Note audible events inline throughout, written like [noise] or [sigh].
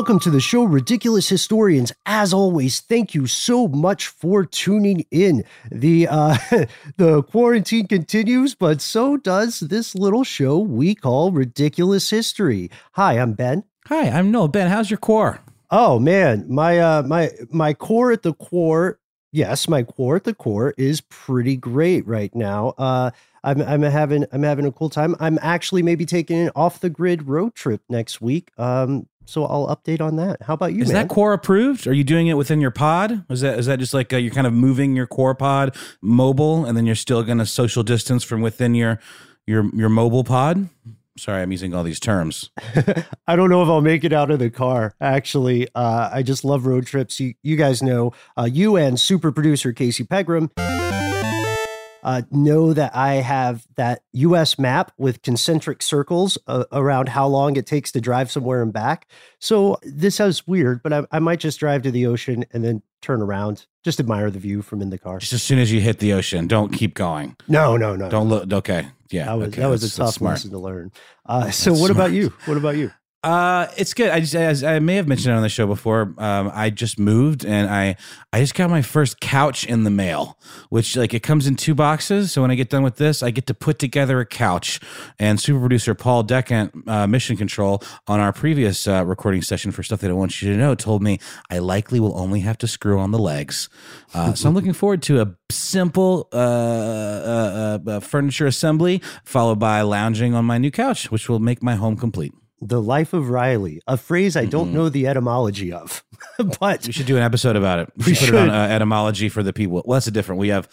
Welcome to the show, Ridiculous Historians. As always, thank you so much for tuning in. The uh, [laughs] the quarantine continues, but so does this little show we call Ridiculous History. Hi, I'm Ben. Hi, I'm Noel. Ben, how's your core? Oh man, my uh, my my core at the core. Yes, my core at the core is pretty great right now. Uh, I'm I'm having I'm having a cool time. I'm actually maybe taking an off the grid road trip next week. Um, so I'll update on that. How about you? Is man? that core approved? Are you doing it within your pod? Is that is that just like uh, you're kind of moving your core pod mobile, and then you're still going to social distance from within your your your mobile pod? Sorry, I'm using all these terms. [laughs] I don't know if I'll make it out of the car. Actually, uh, I just love road trips. You, you guys know uh, you and super producer Casey Pegram uh, know that I have that US map with concentric circles uh, around how long it takes to drive somewhere and back. So this sounds weird, but I, I, might just drive to the ocean and then turn around, just admire the view from in the car. Just as soon as you hit the ocean, don't keep going. No, no, no. Don't look. Okay. Yeah. That was, okay, that was a tough lesson to learn. Uh, so what smart. about you? What about you? Uh, it's good. I just, as I may have mentioned it on the show before, um, I just moved and I, I just got my first couch in the mail, which like it comes in two boxes. So when I get done with this, I get to put together a couch. And super producer Paul Decant, uh, Mission Control, on our previous uh, recording session for Stuff They Don't Want You to Know, told me I likely will only have to screw on the legs. Uh, so I'm looking forward to a simple uh, uh, uh, furniture assembly followed by lounging on my new couch, which will make my home complete. The Life of Riley, a phrase I don't mm-hmm. know the etymology of, [laughs] but we should do an episode about it. We, we should put it on uh, etymology for the people. Well, that's a different. We have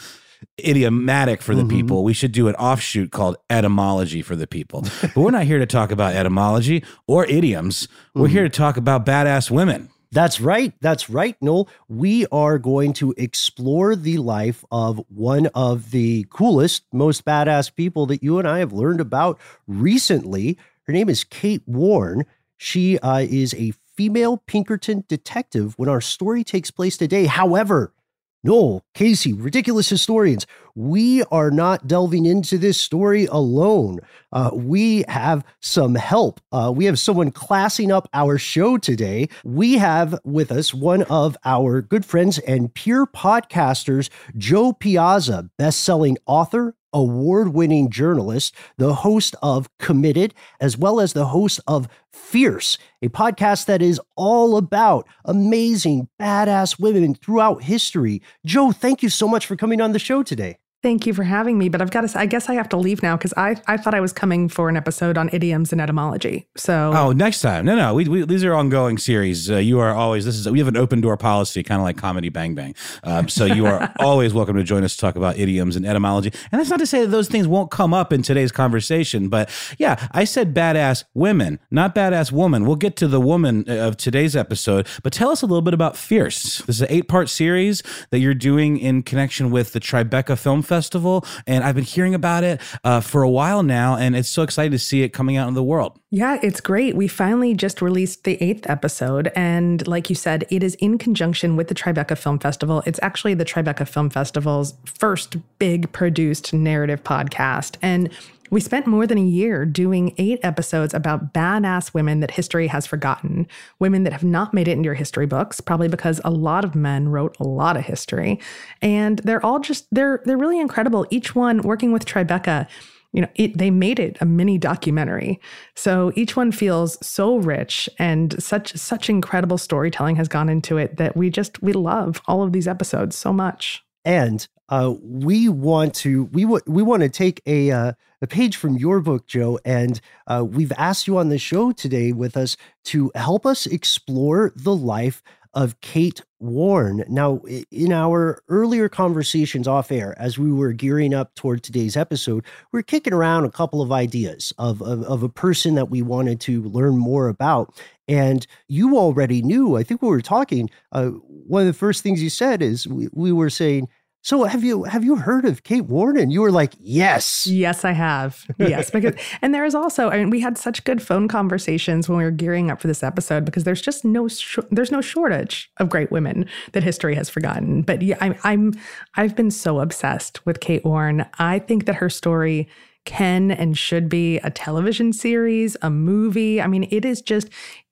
idiomatic for the mm-hmm. people. We should do an offshoot called etymology for the people. but we're not here to talk about etymology or idioms. We're mm-hmm. here to talk about badass women. That's right. That's right, Noel. We are going to explore the life of one of the coolest, most badass people that you and I have learned about recently. Her name is Kate Warren. She uh, is a female Pinkerton detective when our story takes place today. However, Noel, Casey, ridiculous historians, we are not delving into this story alone. Uh, we have some help. Uh, we have someone classing up our show today. We have with us one of our good friends and peer podcasters, Jo Piazza, best-selling author, award winning journalist, the host of Committed, as well as the host of Fierce, a podcast that is all about amazing, badass women throughout history. Jo, thank you so much for coming on the show today. Thank you for having me, but I've got to I guess I have to leave now because I, I thought I was coming for an episode on idioms and etymology. So, oh, next time. No, no, we, we these are ongoing series. Uh, you are always, this is, we have an open door policy, kind of like Comedy Bang Bang. Um, so you are [laughs] always welcome to join us to talk about idioms and etymology. And that's not to say that those things won't come up in today's conversation, but yeah, I said badass women, not badass woman. We'll get to the woman uh, of today's episode, but tell us a little bit about Fierce. This is an eight part series that you're doing in connection with the Tribeca Film Festival, and I've been hearing about it uh, for a while now, and it's so exciting to see it coming out in the world. Yeah, it's great. We finally just released the eighth episode, and like you said, it is in conjunction with the Tribeca Film Festival. It's actually the Tribeca Film Festival's first big produced narrative podcast, and we spent more than a year doing eight episodes about badass women that history has forgotten, women that have not made it into your history books, probably because a lot of men wrote a lot of history. And they're all just they're they're really incredible. Each one working with Tribeca, you know, it, they made it a mini documentary. So each one feels so rich and such such incredible storytelling has gone into it that we just we love all of these episodes so much. And uh, we want to we w- we want to take a uh, a page from your book, Jo, and uh, we've asked you on the show today with us to help us explore the life of Kate Warren. Now, in our earlier conversations off air, as we were gearing up toward today's episode, we are kicking around a couple of ideas of, of, of a person that we wanted to learn more about. And you already knew, I think we were talking, uh, one of the first things you said is we, we were saying, so have you have you heard of Kate Warren? And you were like, yes, yes, I have, yes, because [laughs] and there is also, I mean, we had such good phone conversations when we were gearing up for this episode because there's just no sh- there's no shortage of great women that history has forgotten. But yeah, I'm I'm I've been so obsessed with Kate Warren. I think that her story can and should be a television series, a movie. I mean, it is just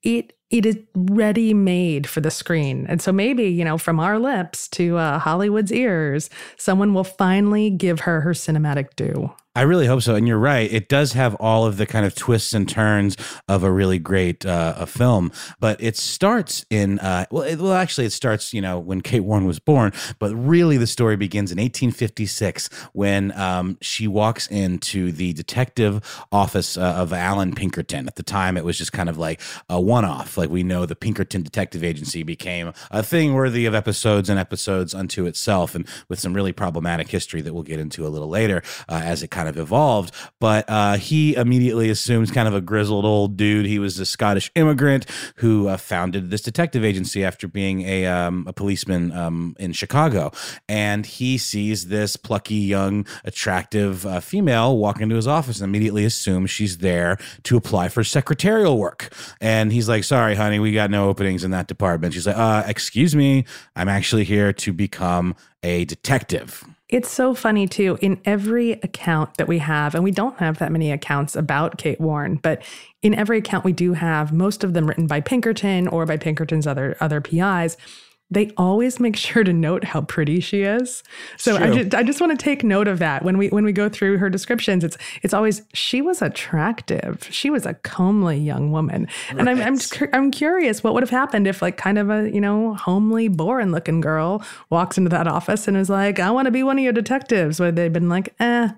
it it is ready made for the screen. And so maybe, you know, from our lips to uh, Hollywood's ears, someone will finally give her her cinematic due. I really hope so. And you're right. It does have all of the kind of twists and turns of a really great uh, a film. But it starts in, uh, well, it, well, actually, it starts, you know, when Kate Warren was born. But really, the story begins in 1856 when um, she walks into the detective office uh, of Allan Pinkerton. At the time, it was just kind of like a one off. Like we know the Pinkerton Detective Agency became a thing worthy of episodes and episodes unto itself, and with some really problematic history that we'll get into a little later uh, as it kind kind of evolved. But uh, he immediately assumes kind of a grizzled old dude. He was a Scottish immigrant who uh, founded this detective agency after being a, um, a policeman um, in Chicago. And he sees this plucky, young, attractive uh, female walk into his office and immediately assumes she's there to apply for secretarial work. And he's like, sorry, honey, we got no openings in that department. She's like, uh, excuse me, I'm actually here to become a detective. It's so funny too. In every account that we have, and we don't have that many accounts about Kate Warren, but in every account we do have, most of them written by Pinkerton or by Pinkerton's other other PIs they always make sure to note how pretty she is. So I just, I just want to take note of that when we when we go through her descriptions. It's it's always she was attractive. She was a comely young woman, right. and I'm I'm I'm curious what would have happened if like kind of a you know homely, boring looking girl walks into that office and is like, I want to be one of your detectives. Would they've been like, eh,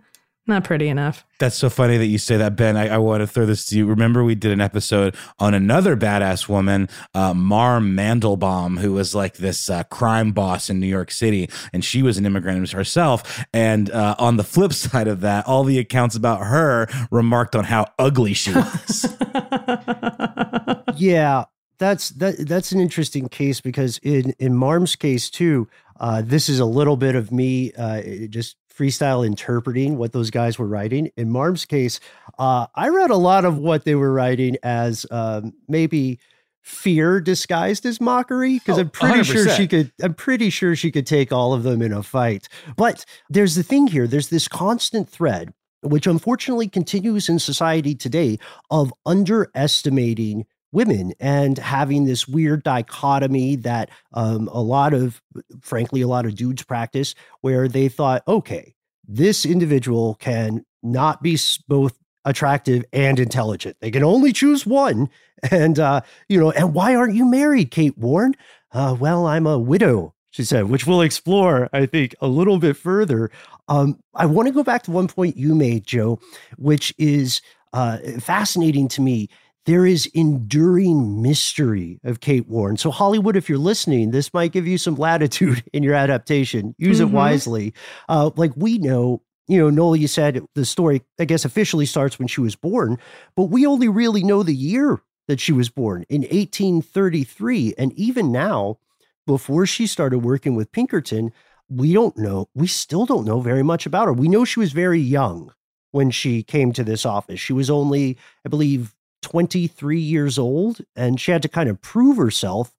not pretty enough. That's so funny that you say that, Ben. I, I, want to throw this to you. Remember, we did an episode on another badass woman, uh, Marm Mandelbaum, who was like this uh, crime boss in New York City, and she was an immigrant herself. And uh, on the flip [laughs] side of that, all the accounts about her remarked on how ugly she was. [laughs] yeah, that's that. That's an interesting case because in in Marm's case too, uh, this is a little bit of me uh, just freestyle interpreting what those guys were writing. In Marm's case, uh, I read a lot of what they were writing as um, maybe fear disguised as mockery because oh, I'm pretty 100%. sure she could I'm pretty sure she could take all of them in a fight. But there's the thing here, there's this constant thread which unfortunately continues in society today of underestimating women and having this weird dichotomy that um, a lot of, frankly, a lot of dudes practice where they thought, okay, this individual can not be both attractive and intelligent. They can only choose one. And, uh, you know, and why aren't you married, Kate Warren? Uh, well, I'm a widow, she said, which we'll explore, I think, a little bit further. Um, I want to go back to one point you made, Jo, which is uh, fascinating to me. There is enduring mystery of Kate Warren. So, Hollywood, if you're listening, this might give you some latitude [laughs] in your adaptation. Use mm-hmm. it wisely. Uh, like we know, you know, Noel, you said the story, I guess, officially starts when she was born, but we only really know the year that she was born in 1833. And even now, before she started working with Pinkerton, we don't know, we still don't know very much about her. We know she was very young when she came to this office. She was only, I believe, 23 years old, and she had to kind of prove herself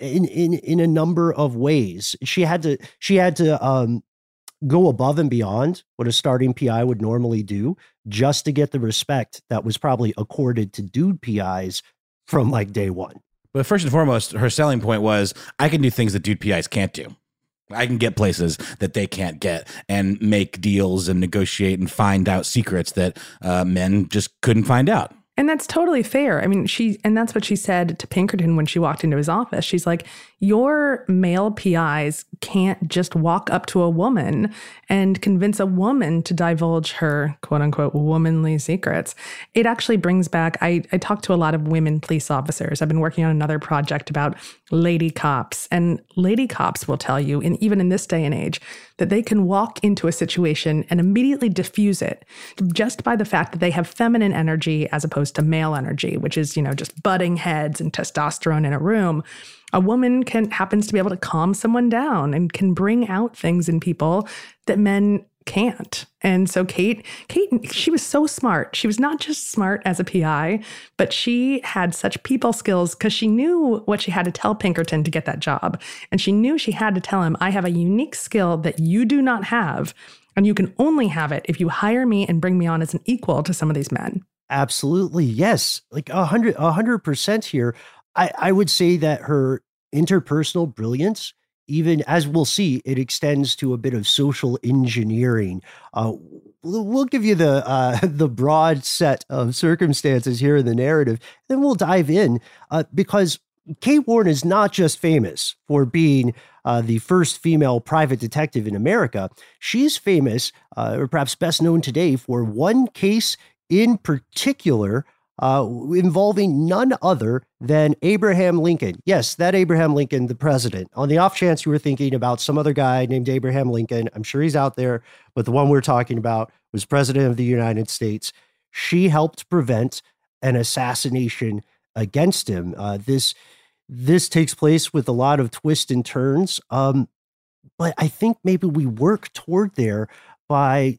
in in in a number of ways. She had to she had to um, go above and beyond what a starting PI would normally do just to get the respect that was probably accorded to dude PIs from like day one. But first and foremost, her selling point was I can do things that dude PIs can't do. I can get places that they can't get and make deals and negotiate and find out secrets that uh, men just couldn't find out. And that's totally fair. I mean, she, and that's what she said to Pinkerton when she walked into his office. She's like, Your male PIs can't just walk up to a woman and convince a woman to divulge her quote unquote womanly secrets. It actually brings back, I, I talked to a lot of women police officers. I've been working on another project about lady cops, and lady cops will tell you, and even in this day and age, that they can walk into a situation and immediately diffuse it just by the fact that they have feminine energy as opposed to male energy, which is, you know, just butting heads and testosterone in a room. A woman can happens to be able to calm someone down and can bring out things in people that men can't. And so Kate, Kate, she was so smart. She was not just smart as a PI, but she had such people skills because she knew what she had to tell Pinkerton to get that job. And she knew she had to tell him, I have a unique skill that you do not have. And you can only have it if you hire me and bring me on as an equal to some of these men. Absolutely. Yes. Like a hundred, a hundred percent here. I, I would say that her interpersonal brilliance even as we'll see, it extends to a bit of social engineering. Uh, we'll give you the uh, [laughs] the broad set of circumstances here in the narrative, then we'll dive in uh, because Kate Warren is not just famous for being uh, the first female private detective in America. She's famous, uh, or perhaps best known today, for one case in particular uh, involving none other than Abraham Lincoln. Yes, that Abraham Lincoln, the president. On the off chance you were thinking about some other guy named Abraham Lincoln, I'm sure he's out there, but the one we're talking about was president of the United States. She helped prevent an assassination against him. Uh, this this takes place with a lot of twists and turns. Um, but I think maybe we work toward there by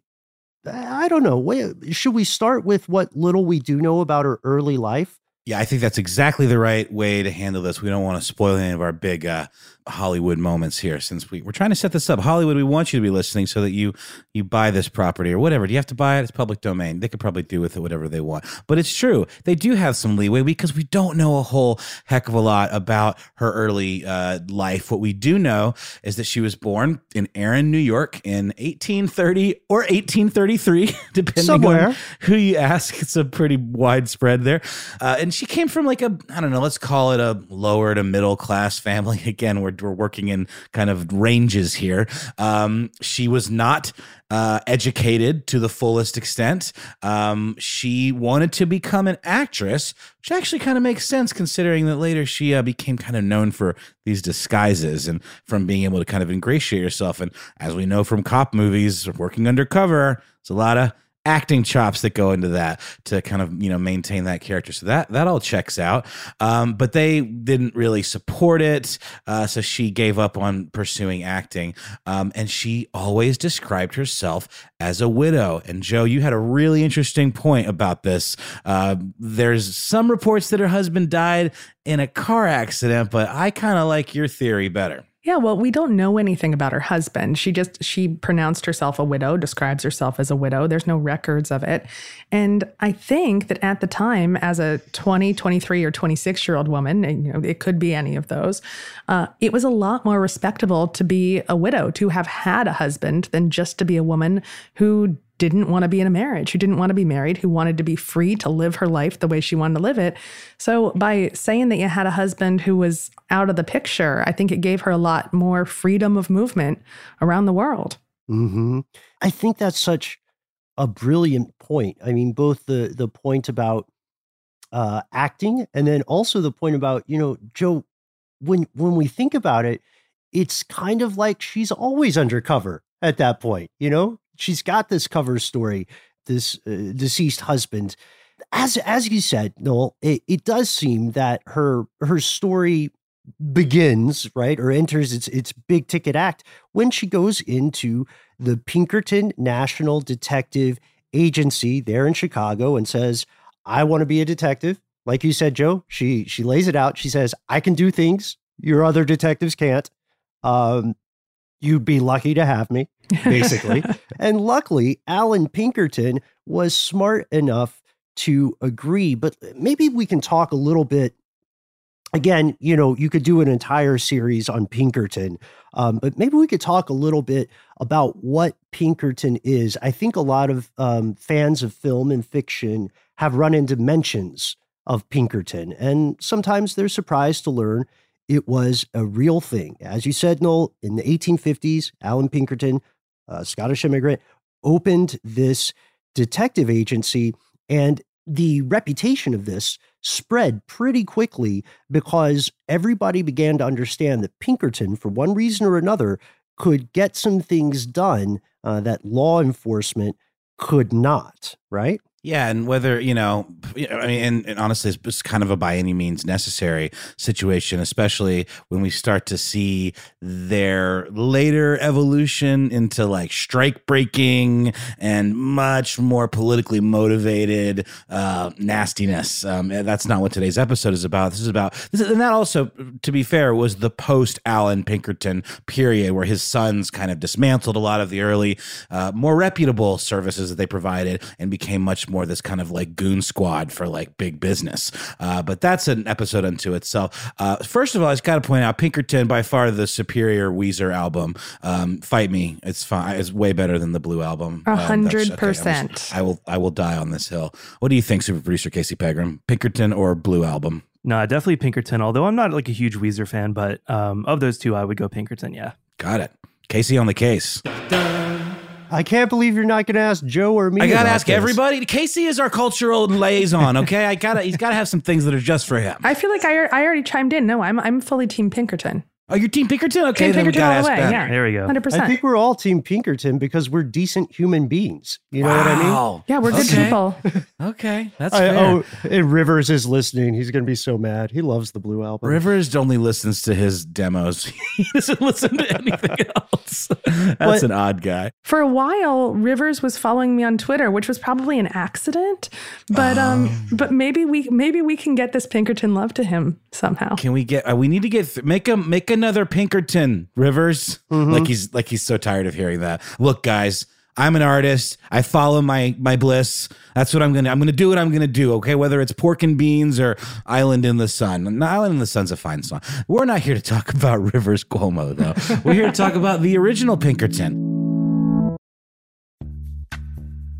I don't know. Should we start with what little we do know about her early life? Yeah, I think that's exactly the right way to handle this. We don't want to spoil any of our big uh, Hollywood moments here since we, we're trying to set this up. Hollywood, we want you to be listening so that you you buy this property or whatever. Do you have to buy it? It's public domain. They could probably do with it whatever they want. But it's true. They do have some leeway because we don't know a whole heck of a lot about her early uh, life. What we do know is that she was born in Erin, New York in 1830 or 1833, [laughs] depending Somewhere. on who you ask. It's a pretty widespread there. Uh, and she came from like a, I don't know, let's call it a lower to middle class family. [laughs] Again, we're we're working in kind of ranges here. Um, she was not uh, educated to the fullest extent. Um, she wanted to become an actress, which actually kind of makes sense considering that later she uh, became kind of known for these disguises and from being able to kind of ingratiate herself. And as we know from cop movies, working undercover, it's a lot of acting chops that go into that to kind of you know maintain that character. So that that all checks out. Um, but they didn't really support it, uh, so she gave up on pursuing acting. Um, and she always described herself as a widow. And Jo, you had a really interesting point about this. Uh, there's some reports that her husband died in a car accident, but I kind of like your theory better. Yeah, well, we don't know anything about her husband. She just she pronounced herself a widow, describes herself as a widow. There's no records of it. And I think that at the time as a 20, 23 or 26-year-old woman, and, you know, it could be any of those, uh, it was a lot more respectable to be a widow, to have had a husband than just to be a woman who didn't want to be in a marriage, who didn't want to be married, who wanted to be free to live her life the way she wanted to live it. So by saying that you had a husband who was out of the picture, I think it gave her a lot more freedom of movement around the world. hmm I think that's such a brilliant point. I mean, both the the point about uh, acting and then also the point about you know Jo. When when we think about it, it's kind of like she's always undercover at that point. You know, she's got this cover story, this uh, deceased husband. As as you said, Noel, it, it does seem that her her story begins right or enters its its big ticket act when she goes into the Pinkerton National Detective Agency there in Chicago and says, "I want to be a detective." Like you said, Jo, she she lays it out. She says, "I can do things your other detectives can't." Um, you'd be lucky to have me, basically. [laughs] and luckily, Allan Pinkerton was smart enough to agree. But maybe we can talk a little bit. Again, you know, you could do an entire series on Pinkerton, um, but maybe we could talk a little bit about what Pinkerton is. I think a lot of um, fans of film and fiction have run into mentions of Pinkerton, and sometimes they're surprised to learn it was a real thing. As you said, Noel, in the 1850s, Allan Pinkerton, a Scottish immigrant, opened this detective agency, and the reputation of this spread pretty quickly because everybody began to understand that Pinkerton, for one reason or another, could get some things done uh, that law enforcement could not, right? Yeah, and whether you know, I mean, and, and, honestly, it's kind of a by any means necessary situation, especially when we start to see their later evolution into like strike breaking and much more politically motivated uh, nastiness. Um, that's not what today's episode is about. This is about, this is, and that also, to be fair, was the post Allan Pinkerton period where his sons kind of dismantled a lot of the early, uh, more reputable services that they provided and became much more this kind of like goon squad for like big business. Uh, but that's an episode unto itself. Uh, first of all, I just got to point out Pinkerton by far the superior Weezer album. Um, Fight Me, it's fine. It's way better than the Blue album. A um, hundred percent. I will I will die on this hill. What do you think, super producer Casey Pegram? Pinkerton or Blue album? No, definitely Pinkerton. Although I'm not like a huge Weezer fan, but um, of those two, I would go Pinkerton. Yeah. Got it. Casey on the case. I can't believe you're not going to ask Jo or me. I got to ask this. everybody. Casey is our cultural liaison. [laughs] Okay, I gotta. He's got to have some things that are just for him. I feel like I, I already chimed in. No, I'm I'm fully Team Pinkerton. Oh, you're Team Pinkerton? Okay, Team Pinkerton all the way. Ben. Yeah, there we go. Hundred percent. I think we're all Team Pinkerton because we're decent human beings. You know wow. what I mean? Yeah, we're good okay. people. [laughs] okay, that's I, fair. Oh, Rivers is listening. He's going to be so mad. He loves the Blue album. Rivers only listens to his demos. [laughs] he doesn't listen to anything else. That's but an odd guy. For a while, Rivers was following me on Twitter, which was probably an accident. But um, um but maybe we maybe we can get this Pinkerton love to him somehow. Can we get? Uh, we need to get th- make a make another Pinkerton Rivers. Mm-hmm. Like he's like he's so tired of hearing that. Look, guys, I'm an artist. I follow my my bliss. That's what I'm gonna. I'm gonna do what I'm gonna do. Okay, whether it's pork and beans or Island in the Sun. Island in the Sun's a fine song. We're not here to talk [laughs] about Rivers Cuomo though. We're here to talk about the original Pinkerton.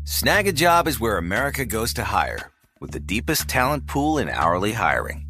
Snagajob is where America goes to hire, with the deepest talent pool in hourly hiring.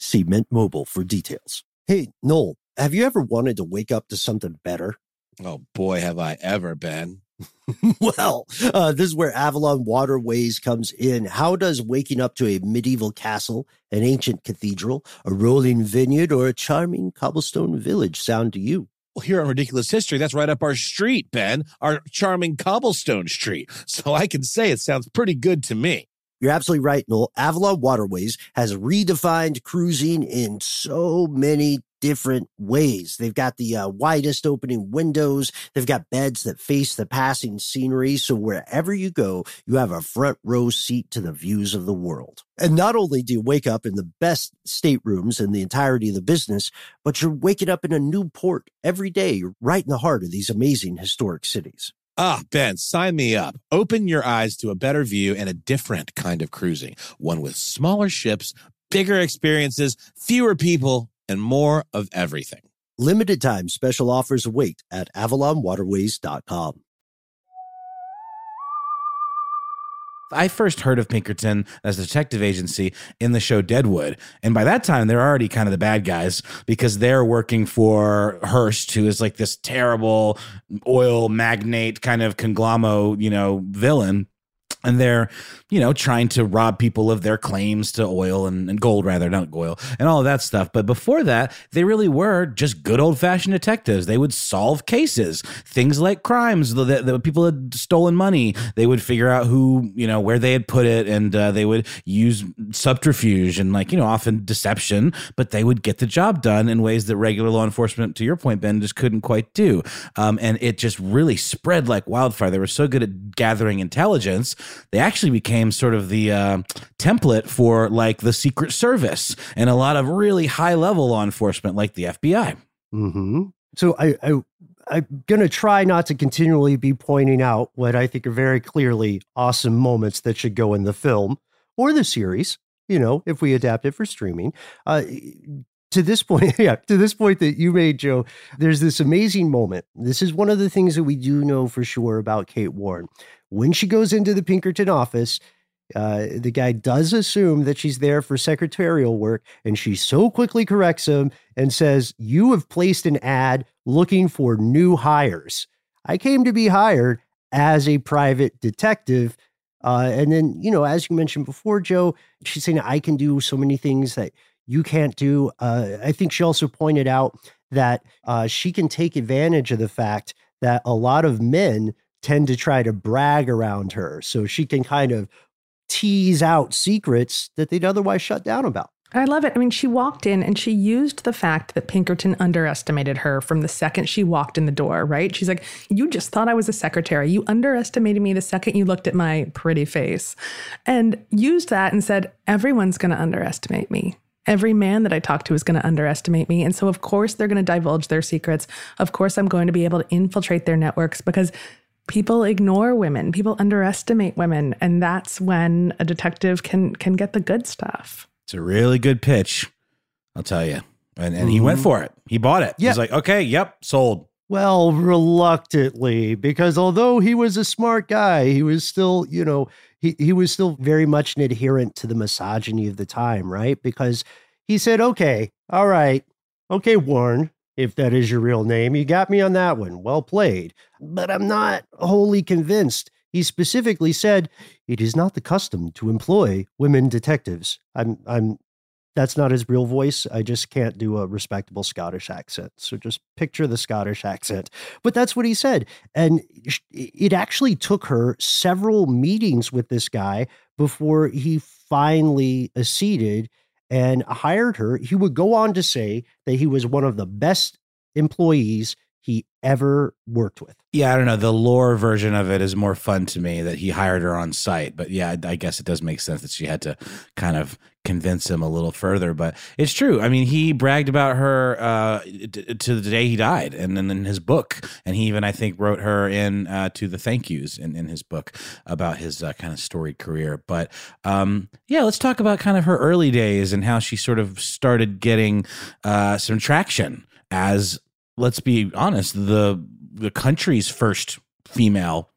See Mint Mobile for details. Hey, Noel, have you ever wanted to wake up to something better? Oh boy, have I ever been. [laughs] well, uh, this is where Avalon Waterways comes in. How does waking up to a medieval castle, an ancient cathedral, a rolling vineyard, or a charming cobblestone village sound to you? Well, here on Ridiculous History, that's right up our street, Ben, our charming cobblestone street. [laughs] So I can say it sounds pretty good to me. You're absolutely right, Noel. Avalon Waterways has redefined cruising in so many different ways. They've got the uh, widest opening windows. They've got beds that face the passing scenery. So wherever you go, you have a front row seat to the views of the world. And not only do you wake up in the best staterooms in the entirety of the business, but you're waking up in a new port every day, right in the heart of these amazing historic cities. Ah, Ben, sign me up. Open your eyes to a better view and a different kind of cruising. One with smaller ships, bigger experiences, fewer people, and more of everything. Limited time special offers await at avalonwaterways.com. I first heard of Pinkerton as a detective agency in the show Deadwood. And by that time, they're already kind of the bad guys because they're working for Hearst, who is like this terrible oil magnate kind of conglomero, you know, villain and they're you know trying to rob people of their claims to oil and, and, gold rather not oil and all of that stuff. But before that they really were just good old-fashioned detectives. They would solve cases things like crimes that, that people had stolen money. They would figure out who you know where they had put it and uh, they would use subterfuge and like you know often deception but they would get the job done in ways that regular law enforcement to your point ben just couldn't quite do. Um, and it just really spread like wildfire. They were so good at gathering intelligence they actually became sort of the uh, template for like the Secret Service and a lot of really high level law enforcement, like the FBI. Mm-hmm. So I, I I'm going to try not to continually be pointing out what I think are very clearly awesome moments that should go in the film or the series, you know, if we adapt it for streaming. Uh, to this point, [laughs] yeah, to this point that you made, Jo, there's this amazing moment. This is one of the things that we do know for sure about Kate Warren. When she goes into the Pinkerton office, uh, the guy does assume that she's there for secretarial work, and she so quickly corrects him and says, You have placed an ad looking for new hires. I came to be hired as a private detective. Uh, and then, you know, as you mentioned before, Jo, she's saying, I can do so many things that you can't do. Uh, I think she also pointed out that uh, she can take advantage of the fact that a lot of men tend to try to brag around her. So she can kind of tease out secrets that they'd otherwise shut down about. I love it. I mean, she walked in and she used the fact that Pinkerton underestimated her from the second she walked in the door, right? She's like, You just thought I was a secretary. You underestimated me the second you looked at my pretty face. And used that and said, Everyone's going to underestimate me. Every man that I talk to is going to underestimate me. And so, of course, they're going to divulge their secrets. Of course, I'm going to be able to infiltrate their networks because people ignore women, people underestimate women. And that's when a detective can can get the good stuff. It's a really good pitch, I'll tell you. And, and mm-hmm. he went mm-hmm. for it. He bought it. Yep. He's like, okay, yep, sold. Well, reluctantly, because although he was a smart guy, he was still, you know, he, he was still very much an adherent to the misogyny of the time, right? Because he said, okay, all right, okay, Warren, if that is your real name, you got me on that one. Well played. But I'm not wholly convinced. He specifically said, it is not the custom to employ women detectives. I'm, I'm, that's not his real voice. I just can't do a respectable Scottish accent. So just picture the Scottish accent. But that's what he said. And it actually took her several meetings with this guy before he finally acceded and hired her. He would go on to say that he was one of the best employees he ever worked with. Yeah, I don't know. The lore version of it is more fun to me that he hired her on site. But yeah, I guess it does make sense that she had to kind of convince him a little further. But it's true. I mean, he bragged about her uh, to the day he died, and then in his book, and he even I think wrote her in uh, to the thank yous in, in his book about his uh, kind of storied career. But um, yeah, let's talk about kind of her early days and how she sort of started getting uh, some traction as let's be honest, the the country's first female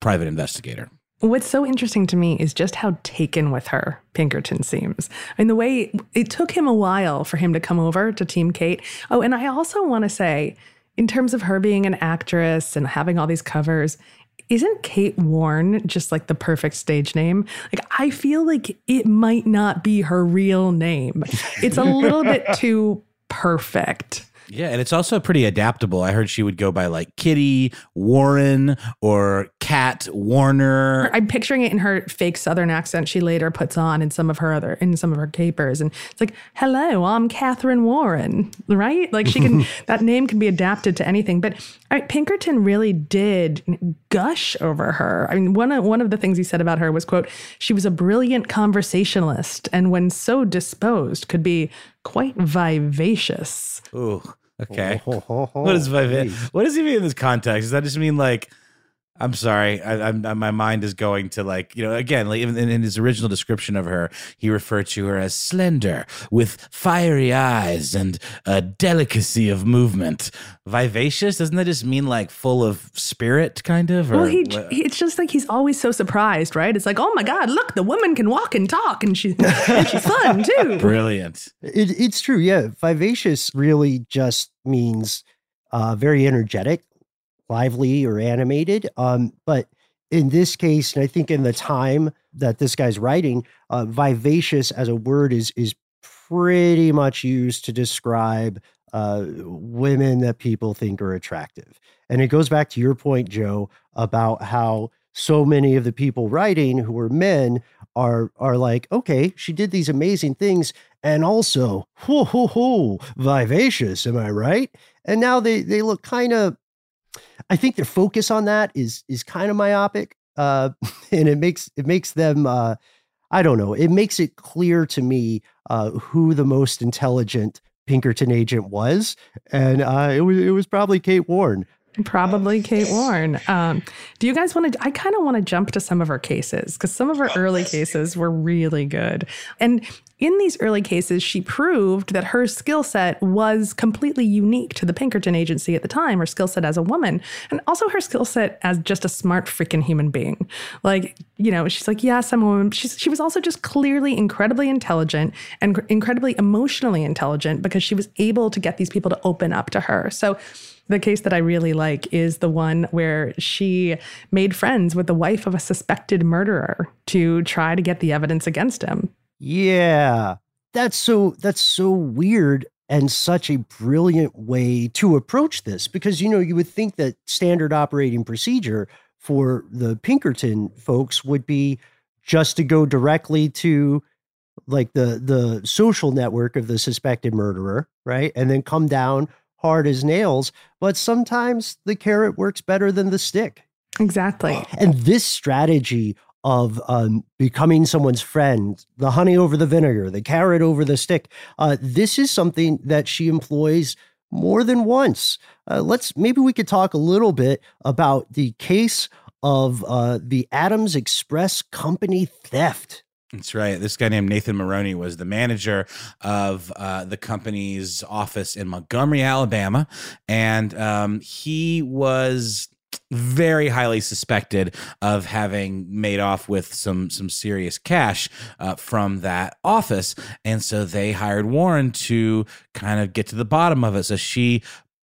private investigator. What's so interesting to me is just how taken with her Pinkerton seems. I mean, the way it took him a while for him to come over to Team Kate. Oh, and I also want to say, in terms of her being an actress and having all these covers, isn't Kate Warren just like the perfect stage name? Like, I feel like it might not be her real name. It's a little bit [laughs] too perfect. Yeah, and it's also pretty adaptable. I heard she would go by like Kitty Warren or Cat Warner. I'm picturing it in her fake Southern accent she later puts on in some of her other in some of her capers, and it's like, "Hello, I'm Catherine Warren," right? Like she can [laughs] that name can be adapted to anything. But I, Pinkerton really did gush over her. I mean, one of one of the things he said about her was, "quote She was a brilliant conversationalist, and when so disposed, could be quite vivacious." Ooh. Okay. [laughs] what is vivacious? What does he mean in this context? Does that just mean like I'm sorry. I, I'm, uh, my mind is going to like you know again like in, in his original description of her, he referred to her as slender with fiery eyes and a delicacy of movement. Vivacious doesn't that just mean like full of spirit, kind of? Or, well, he, he, it's just like he's always so surprised, right? It's like, oh my god, look, the woman can walk and talk, and she's and she's fun too. [laughs] Brilliant. It, it's true. Yeah, vivacious really just means uh, very energetic lively or animated. Um, but in this case, and I think in the time that this guy's writing, uh, vivacious as a word is is pretty much used to describe uh, women that people think are attractive. And it goes back to your point, Jo, about how so many of the people writing who are men are are like, okay, she did these amazing things, and also, whoo, whoo, whoo, vivacious, am I right? And now they they look kind of I think their focus on that is is kind of myopic, uh, [laughs] and it makes it makes them. Uh, I don't know. It makes it clear to me uh, who the most intelligent Pinkerton agent was, and uh, it was it was probably Kate Warren. Probably Kate Warren. Um, do you guys want to? I kind of want to jump to some of her cases because some of her early cases were really good. And in these early cases, she proved that her skill set was completely unique to the Pinkerton agency at the time, her skill set as a woman, and also her skill set as just a smart freaking human being. Like, you know, she's like, yes, I'm a woman. She's, she was also just clearly incredibly intelligent and incredibly emotionally intelligent because she was able to get these people to open up to her. So, the case that I really like is the one where she made friends with the wife of a suspected murderer to try to get the evidence against him. Yeah. That's so that's so weird and such a brilliant way to approach this because you know you would think that standard operating procedure for the Pinkerton folks would be just to go directly to like the the social network of the suspected murderer, right? And then come down hard as nails, but sometimes the carrot works better than the stick. Exactly. And this strategy of um, becoming someone's friend, the honey over the vinegar, the carrot over the stick. Uh, this is something that she employs more than once. Uh, let's maybe we could talk a little bit about the case of uh, the Adams Express Company theft. That's right. This guy named Nathan Maroney was the manager of uh, the company's office in Montgomery, Alabama, and um, he was very highly suspected of having made off with some some serious cash uh, from that office, and so they hired Warren to kind of get to the bottom of it. So she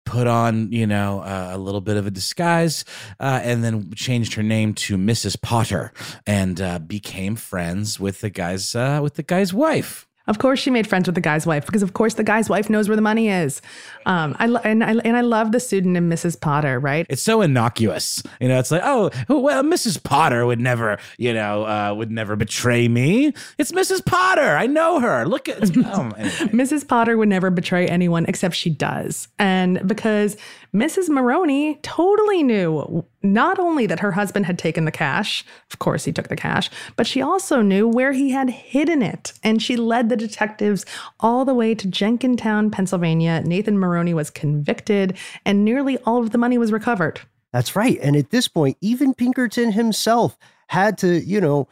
put on you know uh, a little bit of a disguise uh, and then changed her name to mrs potter and uh, became friends with the guy's uh, with the guy's wife Of course, she made friends with the guy's wife because, of course, the guy's wife knows where the money is. Um, I lo- and I and I love the pseudonym Mrs. Potter. Right? It's so innocuous, you know. It's like, oh, well, Mrs. Potter would never, you know, uh, would never betray me. It's Mrs. Potter. I know her. Look at oh, anyway. [laughs] Mrs. Potter would never betray anyone except she does, and because Mrs. Maroney totally knew not only that her husband had taken the cash, of course he took the cash, but she also knew where he had hidden it. And she led the detectives all the way to Jenkintown, Pennsylvania. Nathan Maroney was convicted, and nearly all of the money was recovered. That's right. And at this point, even Pinkerton himself had to, you know,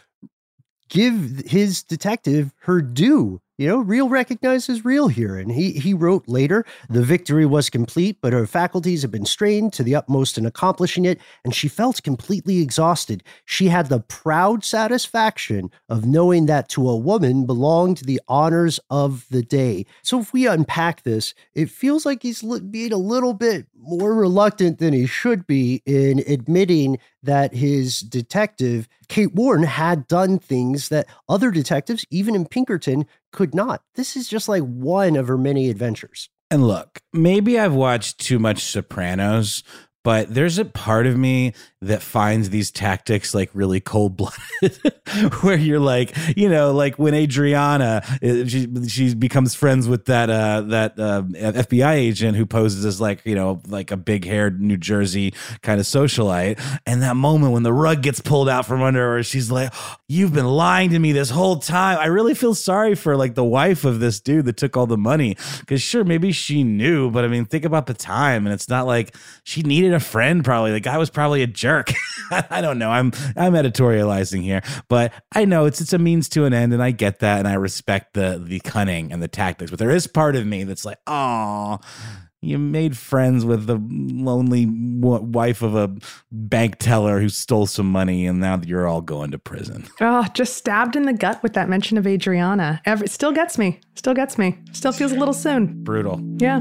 give his detective her due you know, real recognizes real here. And he, he wrote later, the victory was complete, but her faculties had been strained to the utmost in accomplishing it, and she felt completely exhausted. She had the proud satisfaction of knowing that to a woman belonged the honors of the day. So if we unpack this, it feels like he's being a little bit more reluctant than he should be in admitting that his detective, Kate Warren, had done things that other detectives, even in Pinkerton, could not. This is just like one of her many adventures. And look, maybe I've watched too much Sopranos, but there's a part of me that finds these tactics like really cold blooded, [laughs] where you're like, you know, like when Adriana uh, she she becomes friends with that uh, that uh, FBI agent who poses as like you know like a big haired New Jersey kind of socialite, and that moment when the rug gets pulled out from under her, she's like, "You've been lying to me this whole time." I really feel sorry for like the wife of this dude that took all the money because sure maybe she knew, but I mean think about the time, and it's not like she needed a friend. Probably the guy was probably a jerk. [laughs] I don't know. I'm I'm editorializing here, but I know it's it's a means to an end, and I get that, and I respect the the cunning and the tactics. But there is part of me that's like, oh, you made friends with the lonely wife of a bank teller who stole some money, and now you're all going to prison. Oh, just stabbed in the gut with that mention of Adriana. Every, still gets me. Still gets me. Still feels a little soon. Brutal. Yeah.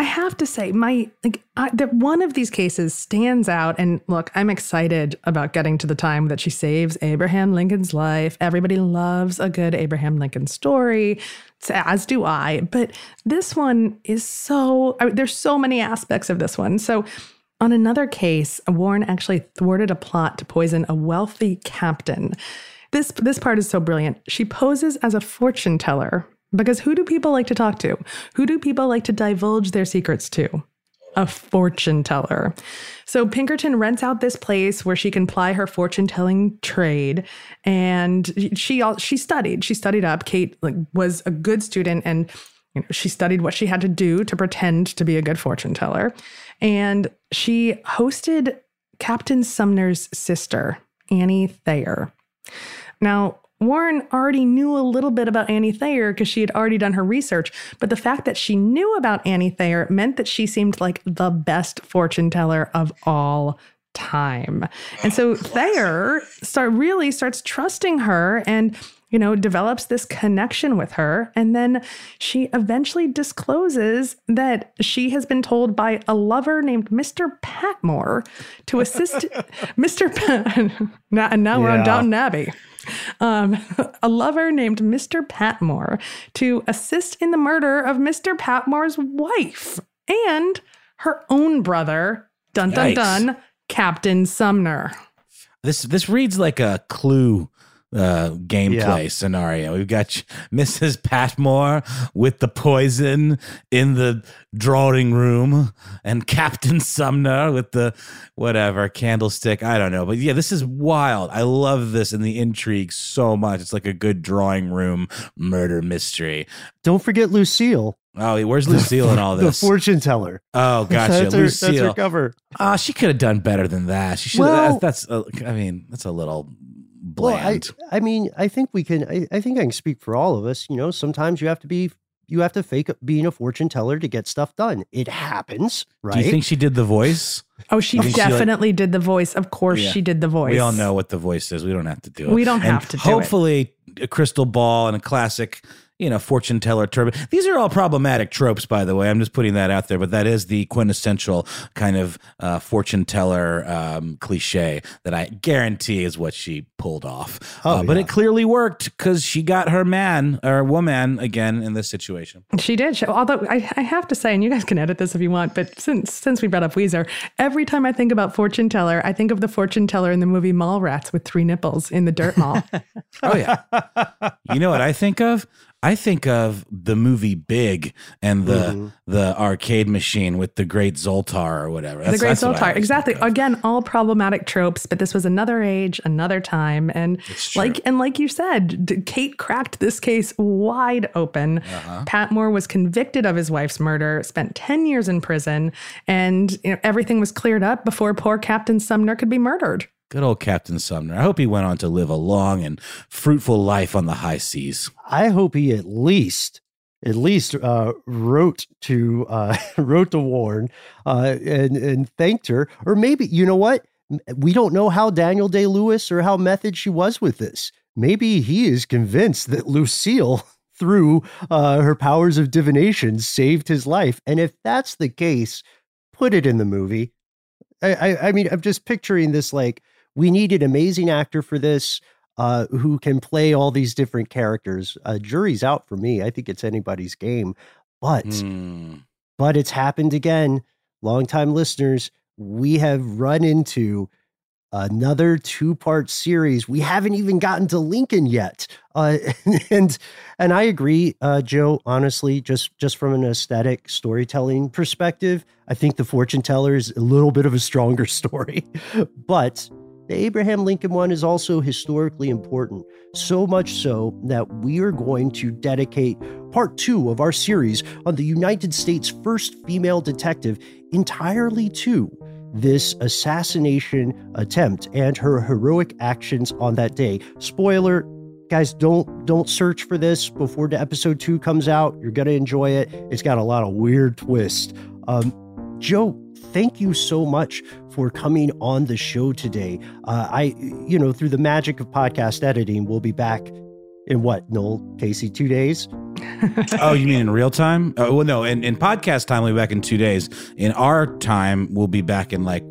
I have to say, my like I, that one of these cases stands out. And look, I'm excited about getting to the time that she saves Abraham Lincoln's life. Everybody loves a good Abraham Lincoln story, as do I. But this one is so I there's so many aspects of this one. So. On another case, Warren actually thwarted a plot to poison a wealthy captain. This this part is so brilliant. She poses as a fortune teller because who do people like to talk to? Who do people like to divulge their secrets to? A fortune teller. So Pinkerton rents out this place where she can ply her fortune telling trade, and she all she studied. She studied up. Kate like was a good student, and you know, she studied what she had to do to pretend to be a good fortune teller, and she hosted Captain Sumner's sister, Annie Thayer. Now, Warren already knew a little bit about Annie Thayer because she had already done her research, but the fact that she knew about Annie Thayer meant that she seemed like the best fortune teller of all time. And so Thayer start really starts trusting her and you know develops this connection with her and then she eventually discloses that she has been told by a lover named Mr. Patmore to assist [laughs] Mr. Pat now, and now yeah. we're on Downton Abbey um, a lover named Mr. Patmore to assist in the murder of Mr. Patmore's wife and her own brother, dun dun Yikes. dun, Captain Sumner. This this reads like a clue uh, gameplay yeah. scenario. We've got [laughs] Mrs. Patmore with the poison in the drawing room, and Captain Sumner with the whatever candlestick. I don't know, but yeah, this is wild. I love this and the intrigue so much. It's like a good drawing room murder mystery. Don't forget Lucille. Oh, where's Lucille in all [laughs] this? the fortune teller. Oh, [laughs] gotcha. that's, her, Lucille. that's her cover. Uh, she could have done better than that. She should. Well, that's. that's uh, I mean, that's a little bland. Well, I, I mean, I think we can. I, I think I can speak for all of us. You know, sometimes you have to be you have to fake being a fortune teller to get stuff done. It happens, right? Do you think she did the voice? Oh, she definitely she like, did the voice. Of course, yeah. she did the voice. We all know what the voice is. We don't have to do it. We don't have and to. hopefully, a crystal ball and a classic you know, fortune teller turban. These are all problematic tropes, by the way. I'm just putting that out there, but that is the quintessential kind of uh, fortune teller um, cliche that I guarantee is what she pulled off. Oh, uh, yeah. But it clearly worked because she got her man or woman again in this situation. She did. She, although I, I, have to say, and you guys can edit this if you want, but since since we brought up Weezer, every time I think about fortune teller, I think of the fortune teller in the movie Mallrats with three nipples in the dirt mall. [laughs] oh yeah. You know what I think of? I think of the movie Big and the mm-hmm. the arcade machine with the Great Zoltar or whatever. That's, the Great Zoltar, exactly. Again, all problematic tropes, but this was another age, another time, and like and like you said, Kate cracked this case wide open. Uh-huh. Patmore was convicted of his wife's murder, spent ten years in prison, and you know, everything was cleared up before poor Captain Sumner could be murdered. Good old Captain Sumner. I hope he went on to live a long and fruitful life on the high seas. I hope he at least at least uh, wrote to uh, [laughs] wrote to Warren uh, and and thanked her, or maybe you know what? We don't know how Daniel Day Lewis or how method she was with this. Maybe he is convinced that Lucille, [laughs] through uh, her powers of divination, saved his life. And if that's the case, put it in the movie. I, I, I mean, I'm just picturing this like we need an amazing actor for this uh, who can play all these different characters. Uh, jury's out for me. I think it's anybody's game, but mm. but it's happened again. Longtime listeners, we have run into another two-part series. We haven't even gotten to Lincoln yet, uh, [laughs] and and I agree, uh, Jo. Honestly, just just from an aesthetic storytelling perspective, I think the Fortune Teller is a little bit of a stronger [laughs] story, but the Abraham Lincoln one is also historically important, so much so that we are going to dedicate part two of our series on the United States' first female detective entirely to this assassination attempt and her heroic actions on that day. Spoiler, guys don't don't search for this before the episode 2 comes out. You're going to enjoy it. It's got a lot of weird twists. Um Jo, thank you so much for coming on the show today. Uh, I, you know, through the magic of podcast editing, we'll be back in what, Noel, Casey, two days? [laughs] oh, you mean in real time? Oh, well, no. In, in podcast time, we'll be back in two days. In our time, we'll be back in like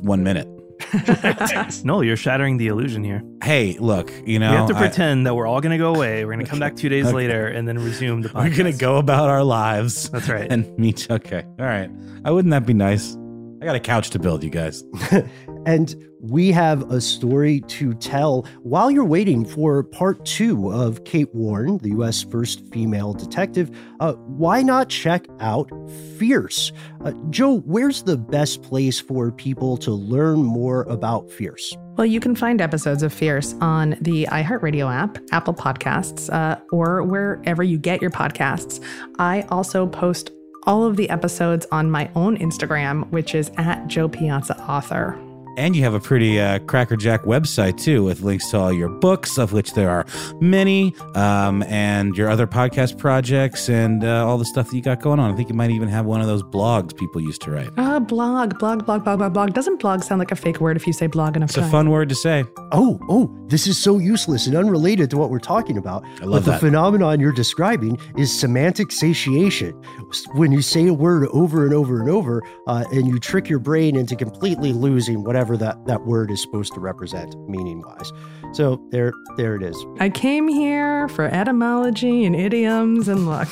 one minute. [laughs] no, you're shattering the illusion here. Hey, look, you know, we have to I- pretend that we're all going to go away. We're going to come back two days Okay. later and then resume the podcast. we're gonna go about our lives. That's right. And meet. Okay, all right. I wouldn't that be nice? I got a couch to build, you guys. [laughs] and we have a story to tell while you're waiting for part two of Kate Warren, the U.S. first female detective. Uh, why not check out Fierce? Uh, Jo, where's the best place for people to learn more about Fierce? Well, you can find episodes of Fierce on the iHeartRadio app, Apple Podcasts, uh, or wherever you get your podcasts. I also post all of the episodes on my own Instagram, which is at Jo Piazza Author. And you have a pretty uh, crackerjack website too, with links to all your books, of which there are many, um, and your other podcast projects, and uh, all the stuff that you got going on. I think you might even have one of those blogs people used to write. Uh, blog, blog, blog, blog, blog, blog. Doesn't blog sound like a fake word if you say blog enough It's a fun word to say. Oh, oh, this is so useless and unrelated to what we're talking about. I love but that. the phenomenon you're describing is semantic satiation. When you say a word over and over and over, uh, and you trick your brain into completely losing whatever that, that word is supposed to represent meaning wise. So there, there it is. I came here for etymology and idioms, and look,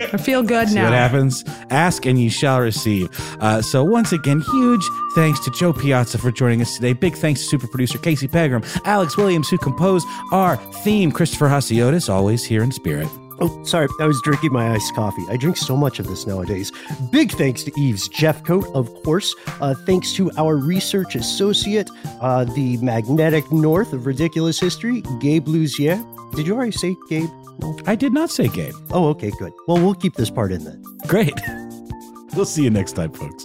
I feel good See now. what happens? Ask and you shall receive. Uh, so once again, huge thanks to Jo Piazza for joining us today. Big thanks to super producer Casey Pegram, Alex Williams, who composed our theme, Christopher Hasiotis, always here in spirit. Oh, sorry, I was drinking my iced coffee. I drink so much of this nowadays. Big thanks to Eves Jeff, Jeffcoat, of course. Uh, thanks to our research associate, uh, the magnetic north of ridiculous history, Gabe Luzier. Did you already say Gabe? No. I did not say Gabe. Oh, okay, good. Well, we'll keep this part in then. Great. [laughs] We'll see you next time, folks.